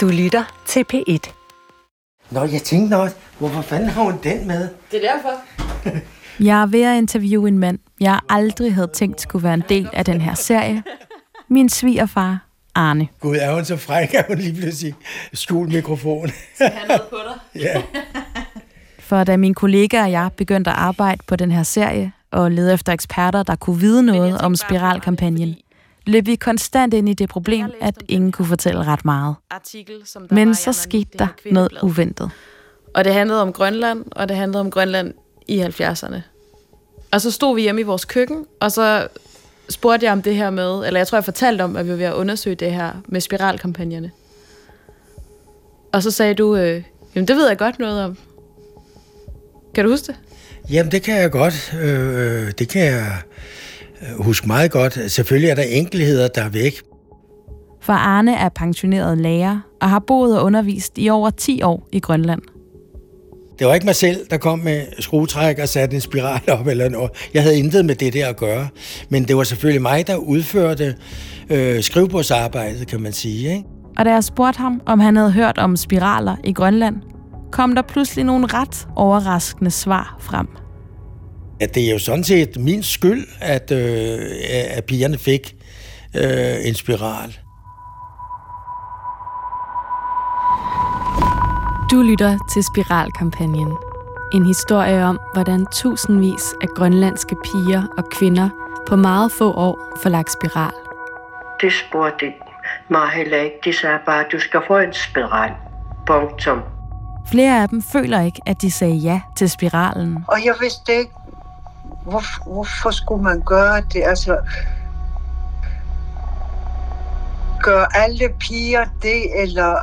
Du lytter til P1. Nå, jeg tænkte nok, hvorfor fanden har hun den med? Det er derfor. Jeg er ved at interviewe en mand, jeg aldrig havde tænkt skulle være en del af den her serie. Min svigerfar, Arne. Gud, er hun så fræk, at hun lige pludselig skjul mikrofon. Skal have noget på dig? ja. For da min kollega og jeg begyndte at arbejde på den her serie, og lede efter eksperter, der kunne vide noget om spiralkampagnen, løb vi konstant ind i det problem, at ingen kunne fortælle ret meget. Artikel, som der Men så skete der noget uventet. Og det handlede om Grønland, og det handlede om Grønland i 70'erne. Og så stod vi hjemme i vores køkken, og så spurgte jeg om det her med, eller jeg tror, jeg fortalte om, at vi var ved at undersøge det her med spiralkampagnerne. Og så sagde du, øh, jamen det ved jeg godt noget om. Kan du huske det? Jamen, det kan jeg godt. Øh, det kan jeg øh, huske meget godt. Selvfølgelig er der enkelheder, der er væk. For Arne er pensioneret lærer og har boet og undervist i over 10 år i Grønland. Det var ikke mig selv, der kom med skruetræk og satte en spiral op eller noget. Jeg havde intet med det der at gøre. Men det var selvfølgelig mig, der udførte øh, skrivebordsarbejdet, kan man sige. Ikke? Og da jeg spurgte ham, om han havde hørt om spiraler i Grønland, kom der pludselig nogle ret overraskende svar frem. At det er jo sådan set min skyld, at, øh, at pigerne fik øh, en spiral. Du lytter til Spiralkampagnen. En historie om, hvordan tusindvis af grønlandske piger og kvinder på meget få år får lagt spiral. Det spurgte mig heller ikke. De sagde bare, du skal få en spiral. Punktum. Flere af dem føler ikke, at de sagde ja til spiralen. Og jeg vidste ikke, hvor, hvorfor skulle man gøre det? Altså, gør alle piger det, eller...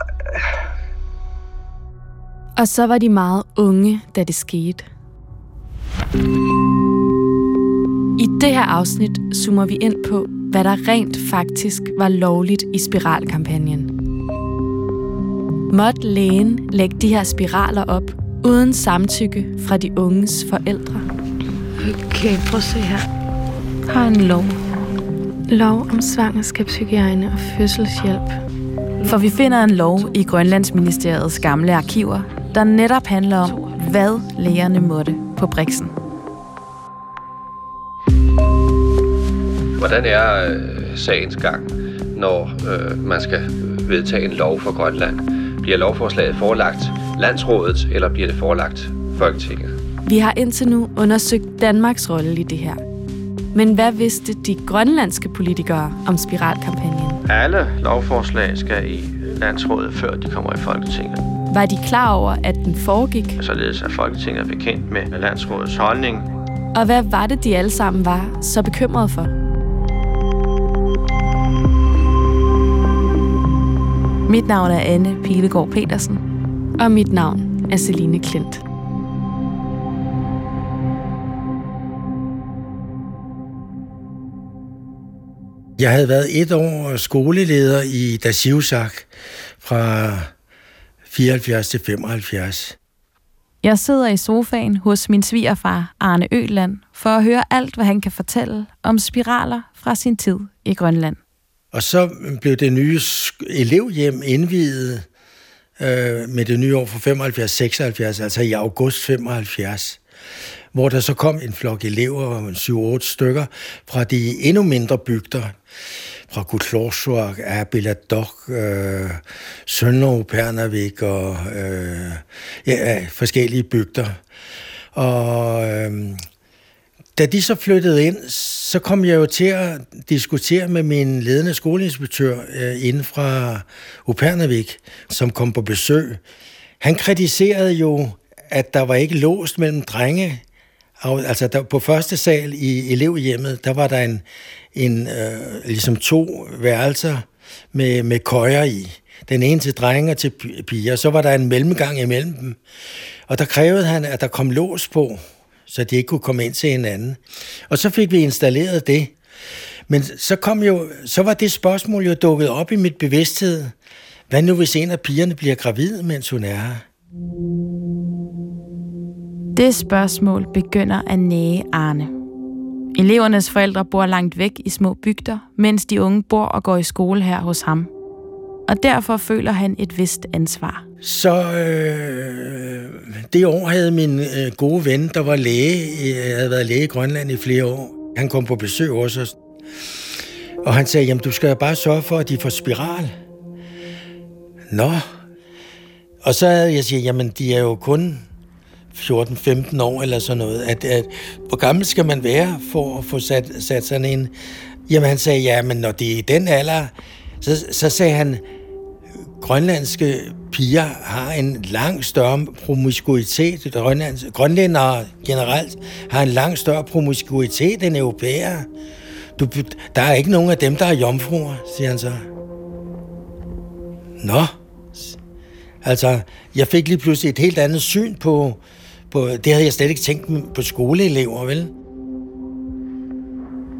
Og så var de meget unge, da det skete. I det her afsnit zoomer vi ind på, hvad der rent faktisk var lovligt i spiralkampagnen. Måtte lægen lægge de her spiraler op uden samtykke fra de unges forældre? Okay, prøv at se her. Har en lov. Lov om svangerskabshygiejne og fødselshjælp. For vi finder en lov i Grønlandsministeriets gamle arkiver, der netop handler om, hvad lægerne måtte på Brixen. Hvordan er øh, sagens gang, når øh, man skal vedtage en lov for Grønland? Bliver lovforslaget forelagt landsrådet, eller bliver det forelagt Folketinget? Vi har indtil nu undersøgt Danmarks rolle i det her. Men hvad vidste de grønlandske politikere om spiralkampagnen? Alle lovforslag skal i landsrådet, før de kommer i Folketinget. Var de klar over, at den foregik? Således at Folketinget er bekendt med landsrådets holdning. Og hvad var det, de alle sammen var så bekymrede for? Mit navn er Anne Pilegaard Petersen. Og mit navn er Celine Klint. Jeg havde været et år skoleleder i Dasivsak fra 74 til 75. Jeg sidder i sofaen hos min svigerfar Arne Øland for at høre alt, hvad han kan fortælle om spiraler fra sin tid i Grønland. Og så blev det nye elevhjem indviet øh, med det nye år fra 75-76, altså i august 75 hvor der så kom en flok elever, 7-8 stykker, fra de endnu mindre bygder, fra Kutlorsuak, Abiladok, øh, Sønderå, Pernavik og øh, ja, forskellige bygder. Og øh, da de så flyttede ind, så kom jeg jo til at diskutere med min ledende skoleinspektør øh, inden fra Upernavik, som kom på besøg. Han kritiserede jo, at der var ikke låst mellem drenge. Altså der, på første sal i elevhjemmet, der var der en, en øh, ligesom to værelser med, med køjer i. Den ene til drenge og til piger. Så var der en mellemgang imellem dem. Og der krævede han, at der kom lås på, så de ikke kunne komme ind til hinanden. Og så fik vi installeret det. Men så, kom jo, så var det spørgsmål jo dukket op i mit bevidsthed. Hvad nu, hvis en af pigerne bliver gravid, mens hun er her? Det spørgsmål begynder at næge Arne. Elevernes forældre bor langt væk i små bygder, mens de unge bor og går i skole her hos ham. og derfor føler han et vist ansvar. Så øh, det år havde min øh, gode ven, der var læge, jeg havde været læge i Grønland i flere år, han kom på besøg hos os, og han sagde, jamen du skal bare sørge for, at de får spiral. Nå. Og så havde jeg sagt, jamen de er jo kun 14-15 år eller sådan noget. At, at, hvor gammel skal man være for at få sat, sat sådan en? Jamen han sagde, ja, men når det er i den alder, så, så sagde han, grønlandske piger har en langt større promiskuitet. Grønlændere generelt har en langt større promiskuitet end europæere. Du, der er ikke nogen af dem, der er jomfruer, siger han så. Nå. Altså, jeg fik lige pludselig et helt andet syn på, på det havde jeg slet ikke tænkt på skoleelever, vel?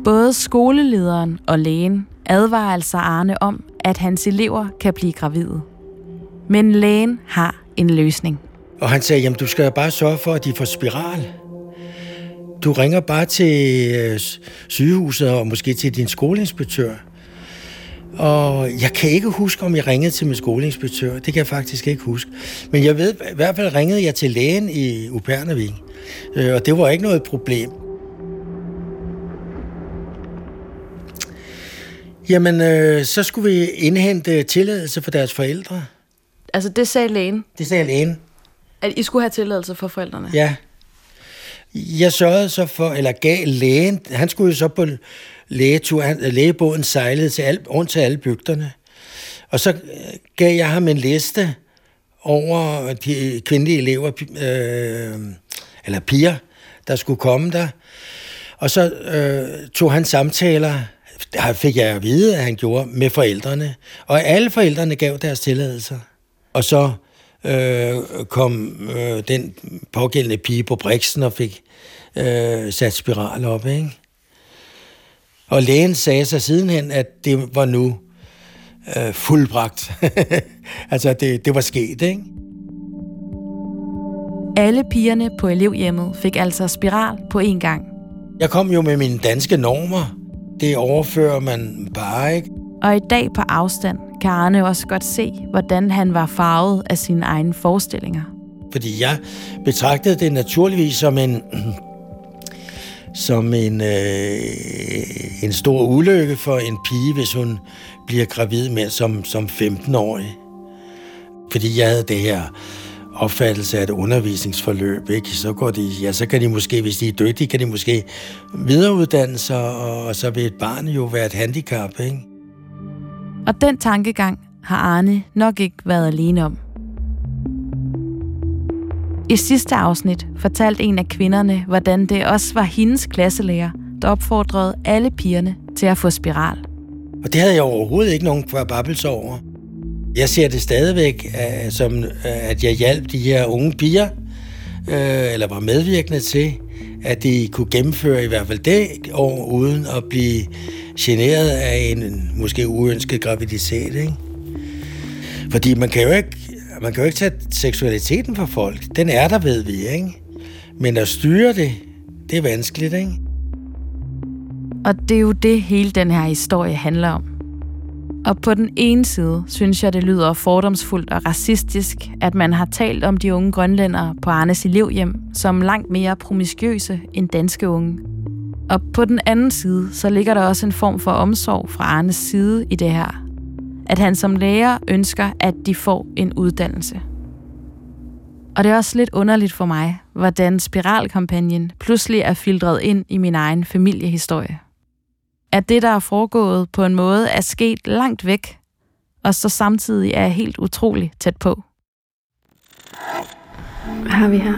Både skolelederen og lægen advarer altså Arne om, at hans elever kan blive gravide. Men lægen har en løsning. Og han sagde, jamen du skal bare sørge for, at de får spiral. Du ringer bare til øh, sygehuset og måske til din skoleinspektør. Og jeg kan ikke huske, om jeg ringede til min skoleinspektør. Det kan jeg faktisk ikke huske. Men jeg ved, i hvert fald ringede jeg til lægen i Upernavik. Øh, og det var ikke noget problem. Jamen, øh, så skulle vi indhente tilladelse for deres forældre. Altså, det sagde lægen? Det sagde lægen. At I skulle have tilladelse for forældrene? Ja. Jeg sørgede så for, eller gav lægen, han skulle jo så på lægetur, lægebåden sejlede til al, rundt til alle bygderne. Og så øh, gav jeg ham en liste over de kvindelige elever, øh, eller piger, der skulle komme der. Og så øh, tog han samtaler der fik jeg at vide, at han gjorde med forældrene. Og alle forældrene gav deres tilladelser. Og så øh, kom øh, den pågældende pige på Brixen og fik øh, sat spiral op. Ikke? Og lægen sagde så sidenhen, at det var nu øh, fuldbragt. altså, det, det var sket, ikke? Alle pigerne på elevhjemmet fik altså spiral på én gang. Jeg kom jo med mine danske normer, det overfører man bare ikke. Og i dag på afstand kan Arne også godt se, hvordan han var farvet af sine egne forestillinger. Fordi jeg betragtede det naturligvis som en som en, øh, en stor ulykke for en pige, hvis hun bliver gravid med som, som 15-årig. Fordi jeg havde det her opfattelse af et undervisningsforløb, ikke? så går de, ja, så kan de måske, hvis de er dygtige, kan de måske videreuddanne sig, og, og så vil et barn jo være et handicap, ikke? Og den tankegang har Arne nok ikke været alene om. I sidste afsnit fortalte en af kvinderne, hvordan det også var hendes klasselærer, der opfordrede alle pigerne til at få spiral. Og det havde jeg overhovedet ikke nogen kvababbelse over. Jeg ser det stadigvæk øh, som, øh, at jeg hjalp de her unge piger, øh, eller var medvirkende til, at de kunne gennemføre i hvert fald det år, uden at blive generet af en måske uønsket graviditet. Ikke? Fordi man kan jo ikke, man kan jo ikke tage seksualiteten fra folk. Den er der, ved vi, ikke? Men at styre det, det er vanskeligt, ikke? Og det er jo det, hele den her historie handler om. Og på den ene side synes jeg, det lyder fordomsfuldt og racistisk, at man har talt om de unge grønlændere på Arnes elevhjem som langt mere promiskøse end danske unge. Og på den anden side, så ligger der også en form for omsorg fra Arnes side i det her. At han som lærer ønsker, at de får en uddannelse. Og det er også lidt underligt for mig, hvordan spiralkampagnen pludselig er filtreret ind i min egen familiehistorie at det, der er foregået på en måde, er sket langt væk, og så samtidig er helt utroligt tæt på. Hvad har vi her?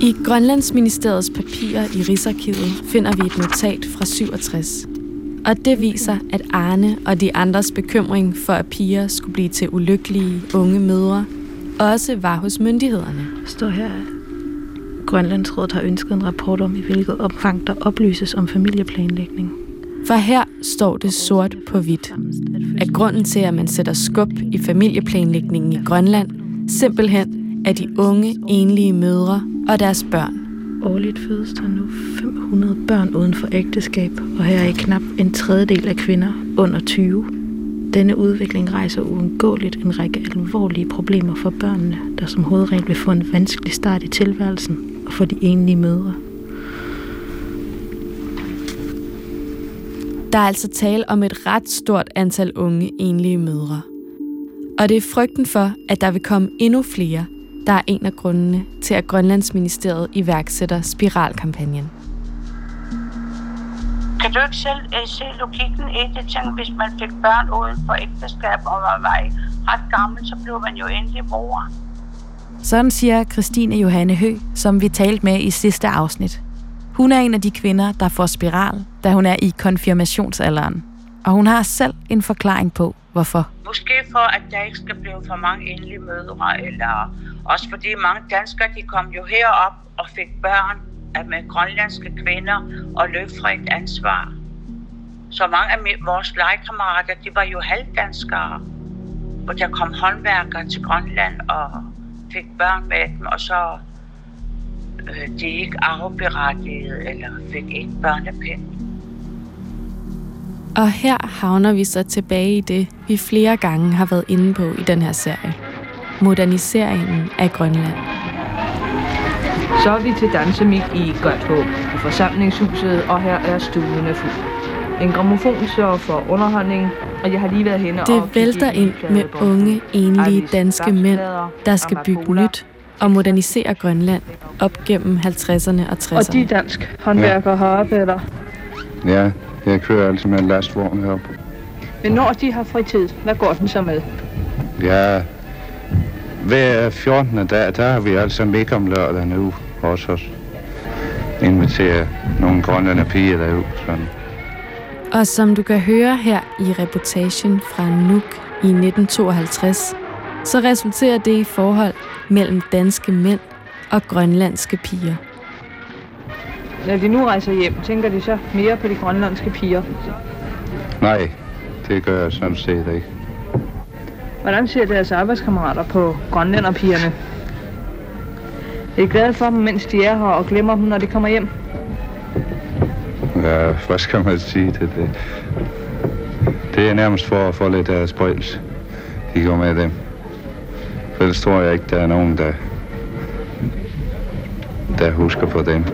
I Grønlandsministeriets papirer i Rigsarkivet finder vi et notat fra 67. Og det viser, at Arne og de andres bekymring for, at piger skulle blive til ulykkelige unge mødre, også var hos myndighederne. står her, Grønlandsrådet har ønsket en rapport om, i hvilket omfang der oplyses om familieplanlægning. For her står det sort på hvidt, at grunden til, at man sætter skub i familieplanlægningen i Grønland, simpelthen er de unge, enlige mødre og deres børn. Årligt fødes der nu 500 børn uden for ægteskab, og her er knap en tredjedel af kvinder under 20. Denne udvikling rejser uundgåeligt en række alvorlige problemer for børnene, der som hovedregel vil få en vanskelig start i tilværelsen, og for de enlige mødre. Der er altså tale om et ret stort antal unge enlige mødre. Og det er frygten for, at der vil komme endnu flere, der er en af grundene til, at Grønlandsministeriet iværksætter spiralkampagnen. Kan du ikke selv uh, se logikken i det? Tænk, hvis man fik børn uden for ægteskab, og man var ret gammel, så blev man jo endelig mor. Sådan siger Christine Johanne Hø, som vi talte med i sidste afsnit. Hun er en af de kvinder, der får spiral, da hun er i konfirmationsalderen. Og hun har selv en forklaring på, hvorfor. Måske for, at der ikke skal blive for mange enlige mødre, eller også fordi mange danskere, de kom jo herop og fik børn af med grønlandske kvinder og løb et ansvar. Så mange af vores legekammerater, de var jo halvdanskere. Og der kom håndværkere til Grønland og fik børn med dem, og så øh, de ikke arveberettigede eller fik ikke børnepenge. Og her havner vi så tilbage i det, vi flere gange har været inde på i den her serie. Moderniseringen af Grønland. Så er vi til dansemik i Godthåb i forsamlingshuset, og her er stuen fuld. En gramofon sørger for underholdning, og jeg har lige været henne Det vælter ind med unge, enlige danske mænd, der skal bygge nyt og modernisere Grønland op gennem 50'erne og 60'erne. Og de dansk håndværkere har arbejder. Ja, jeg kører altså med en lastvogn heroppe. Men når de har fritid, hvad går den så med? Ja, hver 14. dag, der har vi altså midt om lørdagen uge hos os. Inviterer nogle grønlandske piger derud. Sådan. Og som du kan høre her i reportagen fra Nuuk i 1952, så resulterer det i forhold mellem danske mænd og grønlandske piger. Når de nu rejser hjem, tænker de så mere på de grønlandske piger? Nej, det gør jeg sådan set ikke. Hvordan ser deres arbejdskammerater på grønlænderpigerne? Er I glade for dem, mens de er her, og glemmer dem, når de kommer hjem? Ja, hvad skal man sige til det? Det er nærmest for at få lidt af sprøjelse. De går med dem. For ellers tror jeg ikke, der er nogen, der, der husker på dem.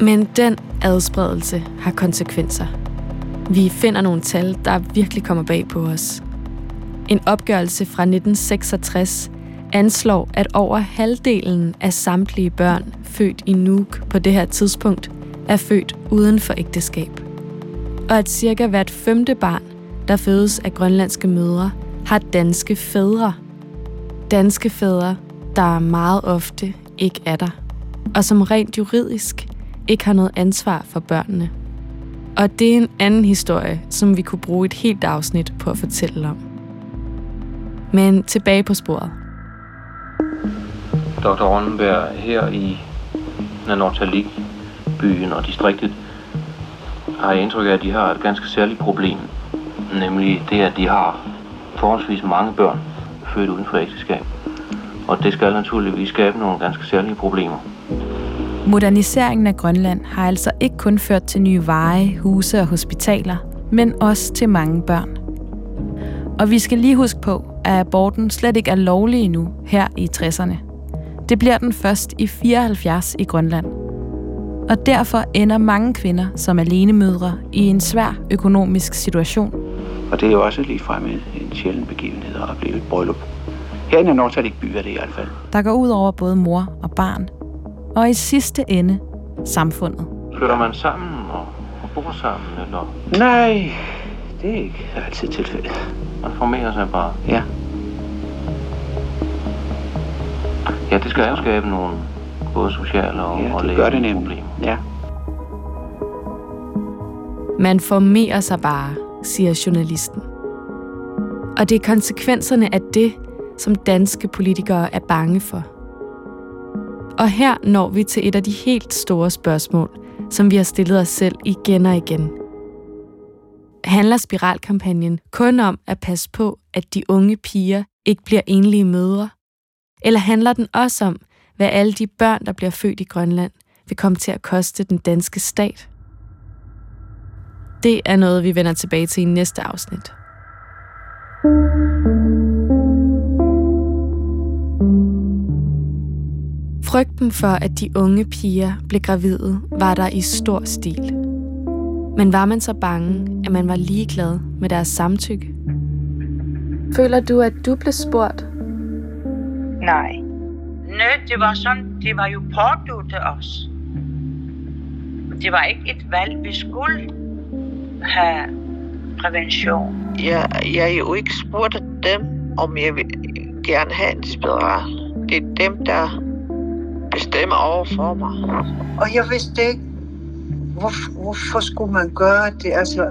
Men den adspredelse har konsekvenser. Vi finder nogle tal, der virkelig kommer bag på os. En opgørelse fra 1966 anslår, at over halvdelen af samtlige børn født i Nuuk på det her tidspunkt er født uden for ægteskab. Og at cirka hvert femte barn, der fødes af grønlandske mødre, har danske fædre. Danske fædre, der meget ofte ikke er der, og som rent juridisk ikke har noget ansvar for børnene. Og det er en anden historie, som vi kunne bruge et helt afsnit på at fortælle om. Men tilbage på sporet. Dr. Ronenberg her i Nanortalik, byen og distriktet, har jeg indtryk af, at de har et ganske særligt problem. Nemlig det, at de har forholdsvis mange børn født uden for ægteskab. Og det skal naturligvis skabe nogle ganske særlige problemer. Moderniseringen af Grønland har altså ikke kun ført til nye veje, huse og hospitaler, men også til mange børn. Og vi skal lige huske på, at aborten slet ikke er lovlig endnu her i 60'erne. Det bliver den først i 74 i Grønland. Og derfor ender mange kvinder som alenemødre i en svær økonomisk situation. Og det er jo også lige frem en sjælden begivenhed at opleve et bryllup. Herinde i Nordtalik by er det i hvert fald. Der går ud over både mor og barn, og i sidste ende samfundet. Flytter man sammen og, og bor sammen, eller? Nej, det er ikke altid tilfældet. Man formerer sig bare? Ja. Ja, det skal jo skabe nogle både sociale og, ja, og det gør det nemlig. problemer. Ja. Man formerer sig bare, siger journalisten. Og det er konsekvenserne af det, som danske politikere er bange for. Og her når vi til et af de helt store spørgsmål, som vi har stillet os selv igen og igen. Handler spiralkampagnen kun om at passe på, at de unge piger ikke bliver enlige mødre? Eller handler den også om, hvad alle de børn, der bliver født i Grønland, vil komme til at koste den danske stat? Det er noget, vi vender tilbage til i næste afsnit. Frygten for, at de unge piger blev gravide, var der i stor stil. Men var man så bange, at man var ligeglad med deres samtykke? Føler du, at du blev spurgt? Nej. Nej, det var sådan, det var jo påduttet os. Det var ikke et valg, vi skulle have prævention. Jeg, jeg er jo ikke spurgt af dem, om jeg vil gerne have en spiral. Det er dem, der bestemmer over for mig. Og jeg vidste ikke, hvor, hvorfor skulle man gøre det? Altså,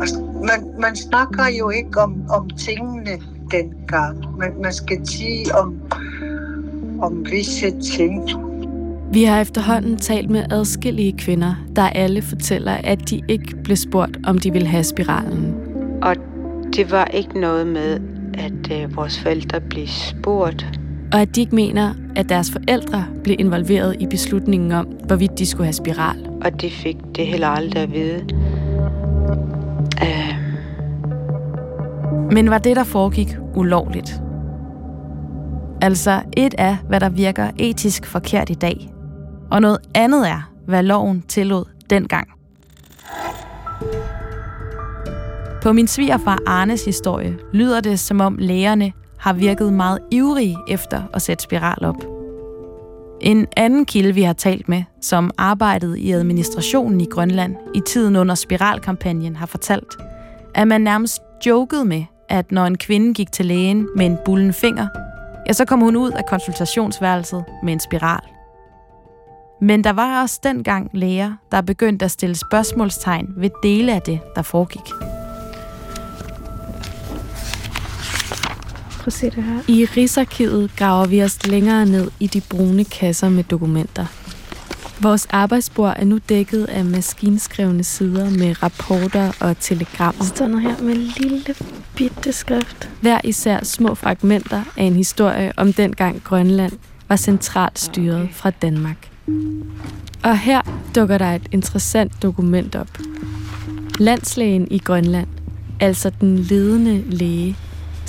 altså man, man snakker jo ikke om, om tingene dengang. Man, man skal sige om, om visse ting. Vi har efterhånden talt med adskillige kvinder, der alle fortæller, at de ikke blev spurgt, om de ville have spiralen. Og det var ikke noget med, at øh, vores forældre blev spurgt. Og at de ikke mener, at deres forældre blev involveret i beslutningen om, hvorvidt de skulle have spiral. Og de fik det heller aldrig at vide. Øh. Men var det, der foregik, ulovligt? Altså, et er, hvad der virker etisk forkert i dag, og noget andet er, hvad loven tillod dengang. På min svigerfar Arnes historie lyder det, som om lægerne har virket meget ivrige efter at sætte spiral op. En anden kilde, vi har talt med, som arbejdede i administrationen i Grønland i tiden under spiralkampagnen, har fortalt, at man nærmest jokede med, at når en kvinde gik til lægen med en bullen finger, ja, så kom hun ud af konsultationsværelset med en spiral. Men der var også dengang læger, der begyndte at stille spørgsmålstegn ved dele af det, der foregik. Prøv at se det her. I Rigsarkivet graver vi os længere ned i de brune kasser med dokumenter. Vores arbejdsbord er nu dækket af maskinskrevne sider med rapporter og telegrammer. Der står noget her med lille bitte skrift. Hver især små fragmenter af en historie om dengang Grønland var centralt styret fra Danmark. Og her dukker der et interessant dokument op. Landslægen i Grønland, altså den ledende læge,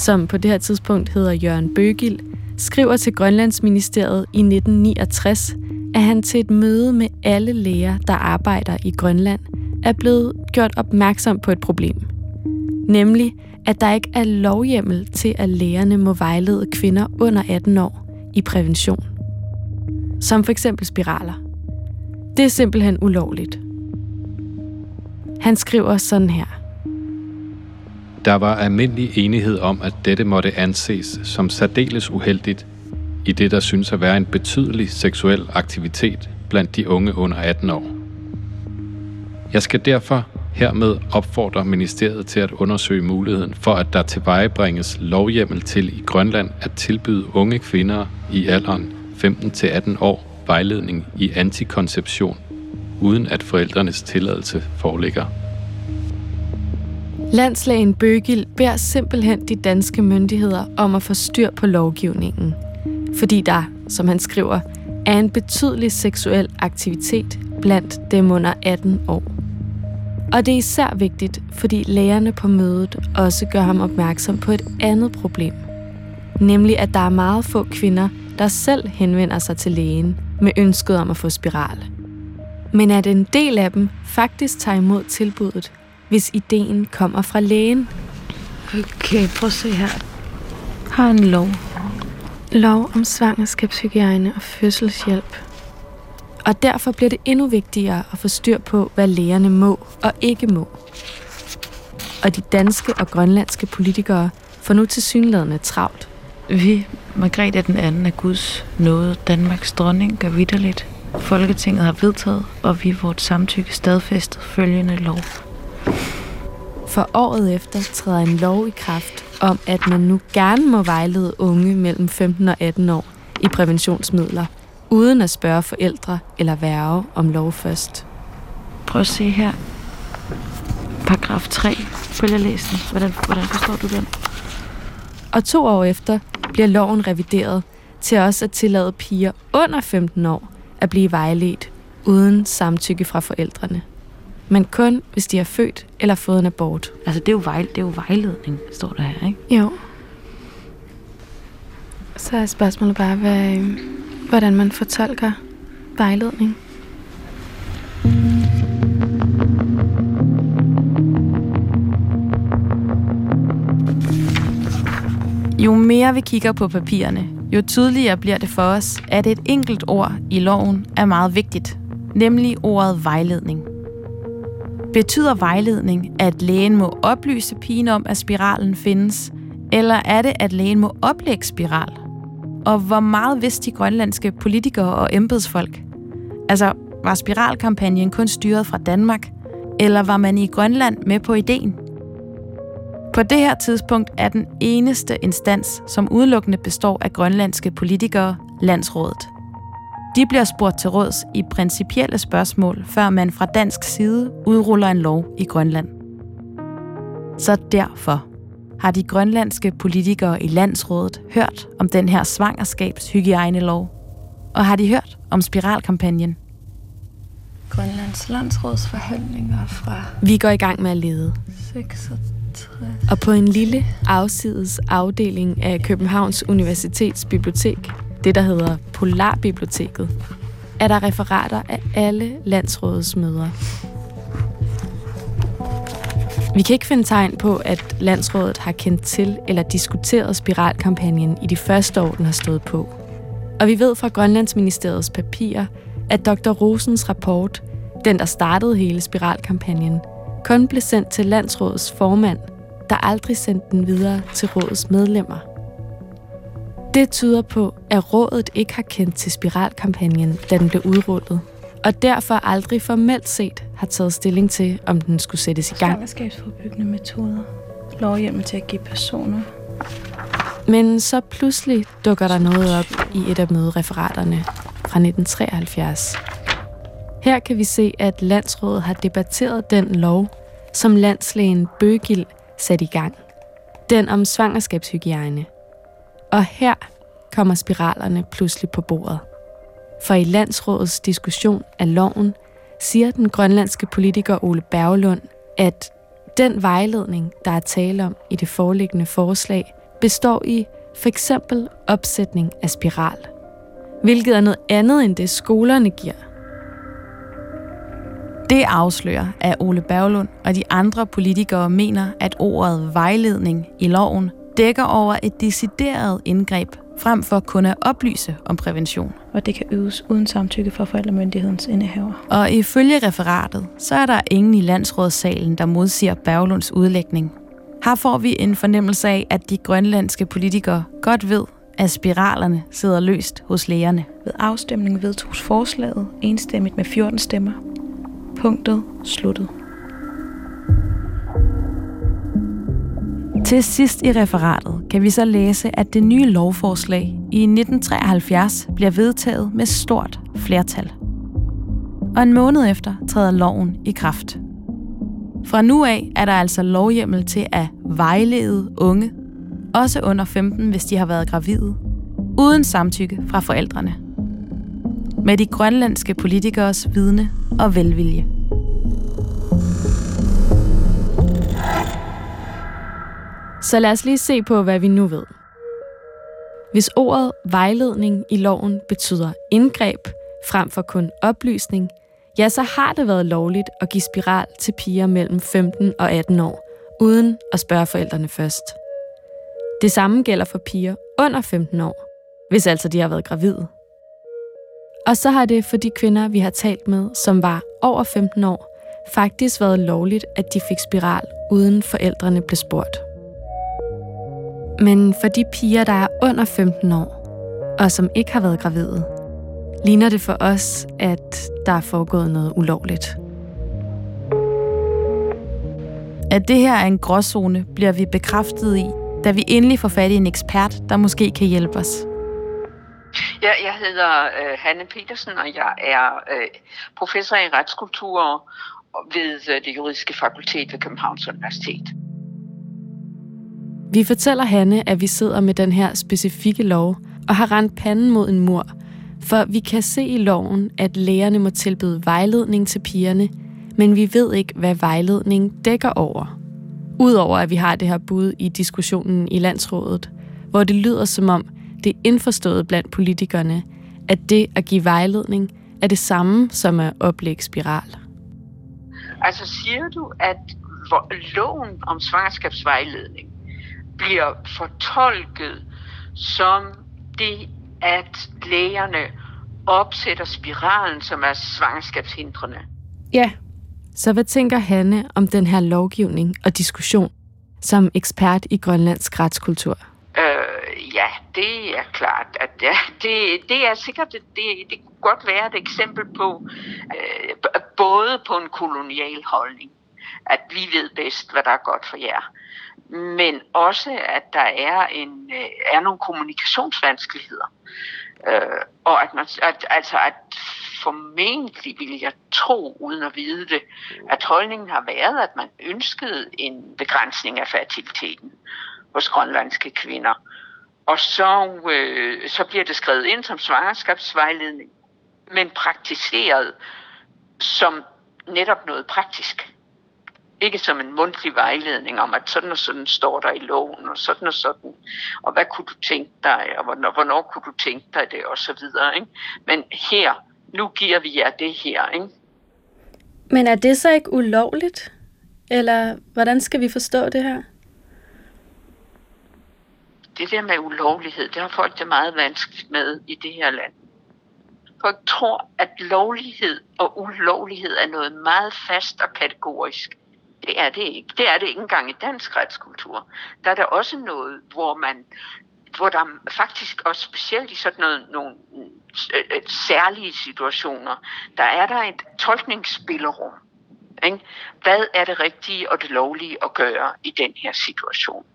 som på det her tidspunkt hedder Jørgen Bøgil, skriver til Grønlandsministeriet i 1969, at han til et møde med alle læger, der arbejder i Grønland, er blevet gjort opmærksom på et problem. Nemlig, at der ikke er lovhjemmel til, at lægerne må vejlede kvinder under 18 år i prævention. Som for eksempel spiraler. Det er simpelthen ulovligt. Han skriver sådan her. Der var almindelig enighed om, at dette måtte anses som særdeles uheldigt i det, der synes at være en betydelig seksuel aktivitet blandt de unge under 18 år. Jeg skal derfor hermed opfordre ministeriet til at undersøge muligheden for, at der tilvejebringes lovhjemmel til i Grønland at tilbyde unge kvinder i alderen 15-18 år vejledning i antikonception, uden at forældrenes tilladelse foreligger. Landslægen Bøgil beder simpelthen de danske myndigheder om at få styr på lovgivningen. Fordi der, som han skriver, er en betydelig seksuel aktivitet blandt dem under 18 år. Og det er især vigtigt, fordi lægerne på mødet også gør ham opmærksom på et andet problem. Nemlig at der er meget få kvinder, der selv henvender sig til lægen med ønsket om at få spiral. Men at en del af dem faktisk tager imod tilbuddet, hvis ideen kommer fra lægen. Okay, prøv at se her. Har en lov. Lov om svangerskabshygiejne og fødselshjælp. Og derfor bliver det endnu vigtigere at få styr på, hvad lægerne må og ikke må. Og de danske og grønlandske politikere får nu til synlædende travlt. Vi, Margrethe den anden af Guds nåde, Danmarks dronning, gør vidderligt. Folketinget har vedtaget, og vi vort samtykke stadfæstet følgende lov. For året efter træder en lov i kraft om, at man nu gerne må vejlede unge mellem 15 og 18 år i præventionsmidler, uden at spørge forældre eller værge om lov først. Prøv at se her. Paragraf 3. Følg læsen. Hvordan, hvordan forstår du den? Og to år efter bliver loven revideret til også at tillade piger under 15 år at blive vejledt uden samtykke fra forældrene. Men kun hvis de er født eller fået en abort. Altså, det er jo, vej, det er jo vejledning, står der her, ikke? Jo. Så er spørgsmålet bare, hvad, øh, hvordan man fortolker vejledning. Jo mere vi kigger på papirerne, jo tydeligere bliver det for os, at et enkelt ord i loven er meget vigtigt, nemlig ordet vejledning. Betyder vejledning, at lægen må oplyse pigen om, at spiralen findes, eller er det, at lægen må oplægge spiral? Og hvor meget vidste de grønlandske politikere og embedsfolk? Altså, var spiralkampagnen kun styret fra Danmark, eller var man i Grønland med på ideen? På det her tidspunkt er den eneste instans, som udelukkende består af grønlandske politikere, landsrådet. De bliver spurgt til råds i principielle spørgsmål, før man fra dansk side udruller en lov i Grønland. Så derfor har de grønlandske politikere i landsrådet hørt om den her svangerskabshygiejnelov, og har de hørt om spiralkampagnen. Grønlands landsråds forhandlinger fra Vi går i gang med at lede. 66. Og på en lille afsides afdeling af Københavns Universitets bibliotek, det der hedder Polarbiblioteket, er der referater af alle landsrådets møder. Vi kan ikke finde tegn på, at landsrådet har kendt til eller diskuteret spiralkampagnen i de første år, den har stået på. Og vi ved fra Grønlandsministeriets papirer, at Dr. Rosens rapport, den der startede hele spiralkampagnen, kun blev sendt til landsrådets formand, der aldrig sendte den videre til rådets medlemmer. Det tyder på, at rådet ikke har kendt til spiralkampagnen, da den blev udrullet, og derfor aldrig formelt set har taget stilling til, om den skulle sættes i gang. Svangerskabsforbyggende metoder. Lovhjemmel til at give personer. Men så pludselig dukker der noget op i et af mødereferaterne fra 1973. Her kan vi se, at landsrådet har debatteret den lov, som landslægen Bøgild satte i gang. Den om svangerskabshygiejne. Og her kommer spiralerne pludselig på bordet. For i landsrådets diskussion af loven siger den grønlandske politiker Ole Berglund, at den vejledning, der er tale om i det foreliggende forslag, består i for eksempel opsætning af spiral. Hvilket er noget andet end det, skolerne giver. Det afslører, at Ole Berglund og de andre politikere mener, at ordet vejledning i loven dækker over et decideret indgreb, frem for kun at oplyse om prævention. Og det kan øves uden samtykke fra forældremyndighedens indehaver. Og ifølge referatet, så er der ingen i landsrådssalen, der modsiger Berglunds udlægning. Her får vi en fornemmelse af, at de grønlandske politikere godt ved, at spiralerne sidder løst hos lægerne. Ved afstemningen vedtogs forslaget enstemmigt med 14 stemmer. Punktet sluttet. Til sidst i referatet kan vi så læse, at det nye lovforslag i 1973 bliver vedtaget med stort flertal. Og en måned efter træder loven i kraft. Fra nu af er der altså lovhjemmel til at vejlede unge, også under 15, hvis de har været gravide, uden samtykke fra forældrene. Med de grønlandske politikers vidne og velvilje. Så lad os lige se på, hvad vi nu ved. Hvis ordet vejledning i loven betyder indgreb frem for kun oplysning, ja, så har det været lovligt at give spiral til piger mellem 15 og 18 år, uden at spørge forældrene først. Det samme gælder for piger under 15 år, hvis altså de har været gravide. Og så har det for de kvinder, vi har talt med, som var over 15 år, faktisk været lovligt, at de fik spiral, uden forældrene blev spurgt. Men for de piger, der er under 15 år, og som ikke har været gravide, ligner det for os, at der er foregået noget ulovligt. At det her er en gråzone, bliver vi bekræftet i, da vi endelig får fat i en ekspert, der måske kan hjælpe os. Ja, jeg hedder øh, Hanne Petersen, og jeg er øh, professor i retskultur ved øh, det juridiske fakultet ved Københavns Universitet. Vi fortæller Hanne, at vi sidder med den her specifikke lov og har rent panden mod en mur, for vi kan se i loven, at lærerne må tilbyde vejledning til pigerne, men vi ved ikke, hvad vejledning dækker over. Udover at vi har det her bud i diskussionen i landsrådet, hvor det lyder som om, det er indforstået blandt politikerne, at det at give vejledning er det samme som at oplægge spiral. Altså siger du, at loven om svangerskabsvejledning bliver fortolket som det, at lægerne opsætter spiralen, som er svangerskabshindrende. Ja, så hvad tænker Hanne om den her lovgivning og diskussion som ekspert i grønlandsk retskultur? Øh, ja, det er klart, at ja, det, det er sikkert, det, det, det kunne godt være et eksempel på, øh, både på en kolonial holdning, at vi ved bedst, hvad der er godt for jer, men også, at der er, en, øh, er nogle kommunikationsvanskeligheder. Øh, og at, man, at, altså, at formentlig vil jeg tro, uden at vide det, at holdningen har været, at man ønskede en begrænsning af fertiliteten hos grønlandske kvinder. Og så, øh, så bliver det skrevet ind som svangerskabsvejledning, men praktiseret som netop noget praktisk. Ikke som en mundtlig vejledning om, at sådan og sådan står der i loven, og sådan og sådan, og hvad kunne du tænke dig, og hvornår, hvornår kunne du tænke dig det, og så videre. Ikke? Men her, nu giver vi jer det her. Ikke? Men er det så ikke ulovligt? Eller hvordan skal vi forstå det her? Det der med ulovlighed, det har folk det meget vanskeligt med i det her land. Folk tror, at lovlighed og ulovlighed er noget meget fast og kategorisk. Det er det ikke. Det er det ikke engang i dansk retskultur. Der er der også noget, hvor man hvor der faktisk også specielt i sådan noget, nogle øh, øh, særlige situationer, der er der et tolkningsspillerum. Ikke? Hvad er det rigtige og det lovlige at gøre i den her situation?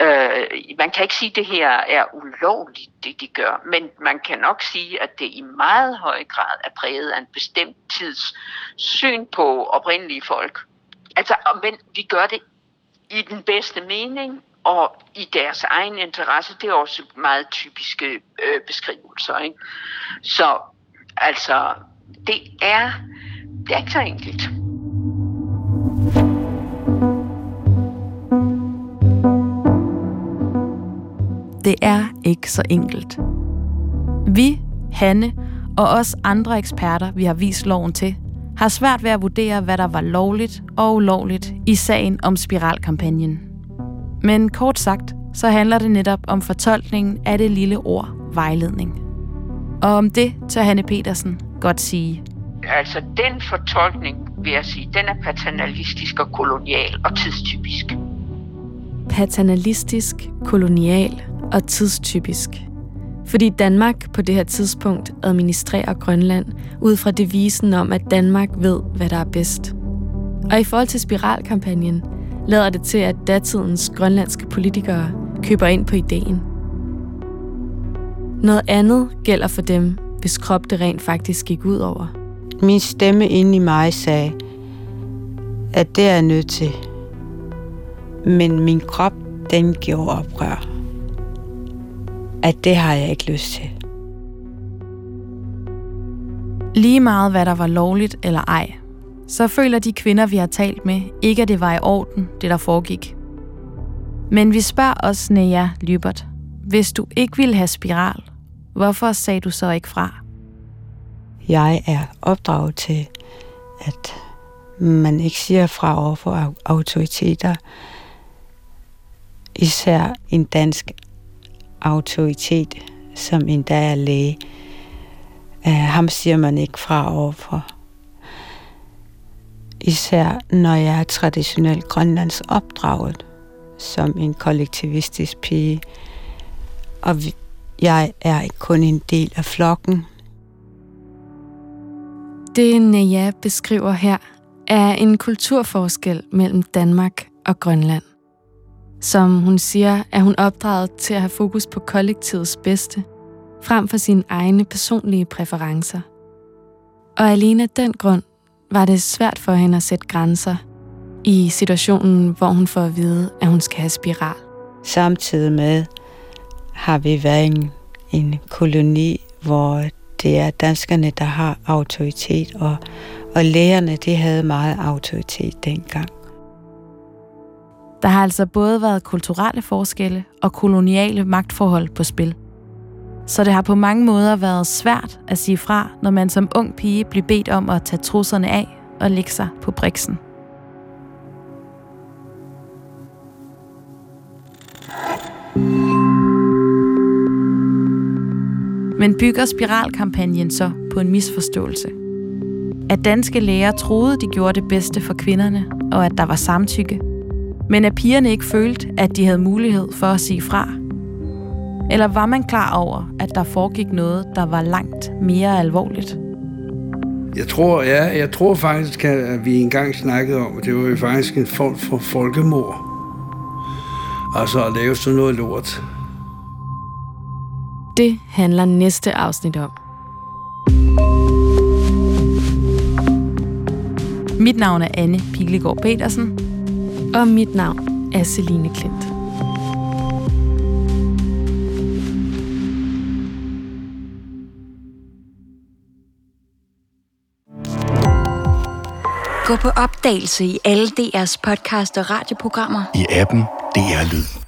Øh, man kan ikke sige, at det her er ulovligt, det de gør, men man kan nok sige, at det i meget høj grad er præget af en bestemt tids syn på oprindelige folk. Altså, men vi gør det i den bedste mening, og i deres egen interesse. Det er også meget typiske øh, beskrivelser. Ikke? Så altså, det er, det er ikke så enkelt. Det er ikke så enkelt. Vi, Hanne og os andre eksperter, vi har vist loven til, har svært ved at vurdere, hvad der var lovligt og ulovligt i sagen om spiralkampagnen. Men kort sagt, så handler det netop om fortolkningen af det lille ord vejledning. Og om det tør Hanne Petersen godt sige. Altså den fortolkning, vil jeg sige, den er paternalistisk og kolonial og tidstypisk. Paternalistisk, kolonial og tidstypisk. Fordi Danmark på det her tidspunkt administrerer Grønland ud fra devisen om, at Danmark ved, hvad der er bedst. Og i forhold til spiralkampagnen, lader det til, at datidens grønlandske politikere køber ind på ideen. Noget andet gælder for dem, hvis krop det rent faktisk gik ud over. Min stemme inde i mig sagde, at det er nødt til. Men min krop, den gjorde oprør. At det har jeg ikke lyst til. Lige meget hvad der var lovligt eller ej, så føler de kvinder, vi har talt med, ikke at det var i orden, det der foregik. Men vi spørger også Nea Lybert, hvis du ikke ville have spiral, hvorfor sagde du så ikke fra? Jeg er opdraget til, at man ikke siger fra over for autoriteter, især en dansk autoritet, som endda er læge. Uh, ham siger man ikke fra overfor især når jeg er traditionelt grønlands opdraget som en kollektivistisk pige. Og jeg er ikke kun en del af flokken. Det Naja beskriver her, er en kulturforskel mellem Danmark og Grønland. Som hun siger, er hun opdraget til at have fokus på kollektivets bedste, frem for sine egne personlige præferencer. Og alene af den grund var det svært for hende at sætte grænser i situationen, hvor hun får at vide, at hun skal have spiral. Samtidig med har vi været en, en koloni, hvor det er danskerne, der har autoritet, og, og lægerne, de havde meget autoritet dengang. Der har altså både været kulturelle forskelle og koloniale magtforhold på spil. Så det har på mange måder været svært at sige fra, når man som ung pige bliver bedt om at tage trusserne af og lægge sig på briksen. Men bygger spiralkampagnen så på en misforståelse? At danske læger troede, de gjorde det bedste for kvinderne, og at der var samtykke, men at pigerne ikke følte, at de havde mulighed for at sige fra? Eller var man klar over, at der foregik noget, der var langt mere alvorligt? Jeg tror, ja, jeg tror faktisk, at vi engang snakkede om, at det var jo faktisk en form for folkemord. Altså at lave sådan noget lort. Det handler næste afsnit om. Mit navn er Anne Pilegaard Petersen. Og mit navn er Celine Klint. Gå på opdagelse i alle DR's podcast og radioprogrammer. I appen DR Lyd.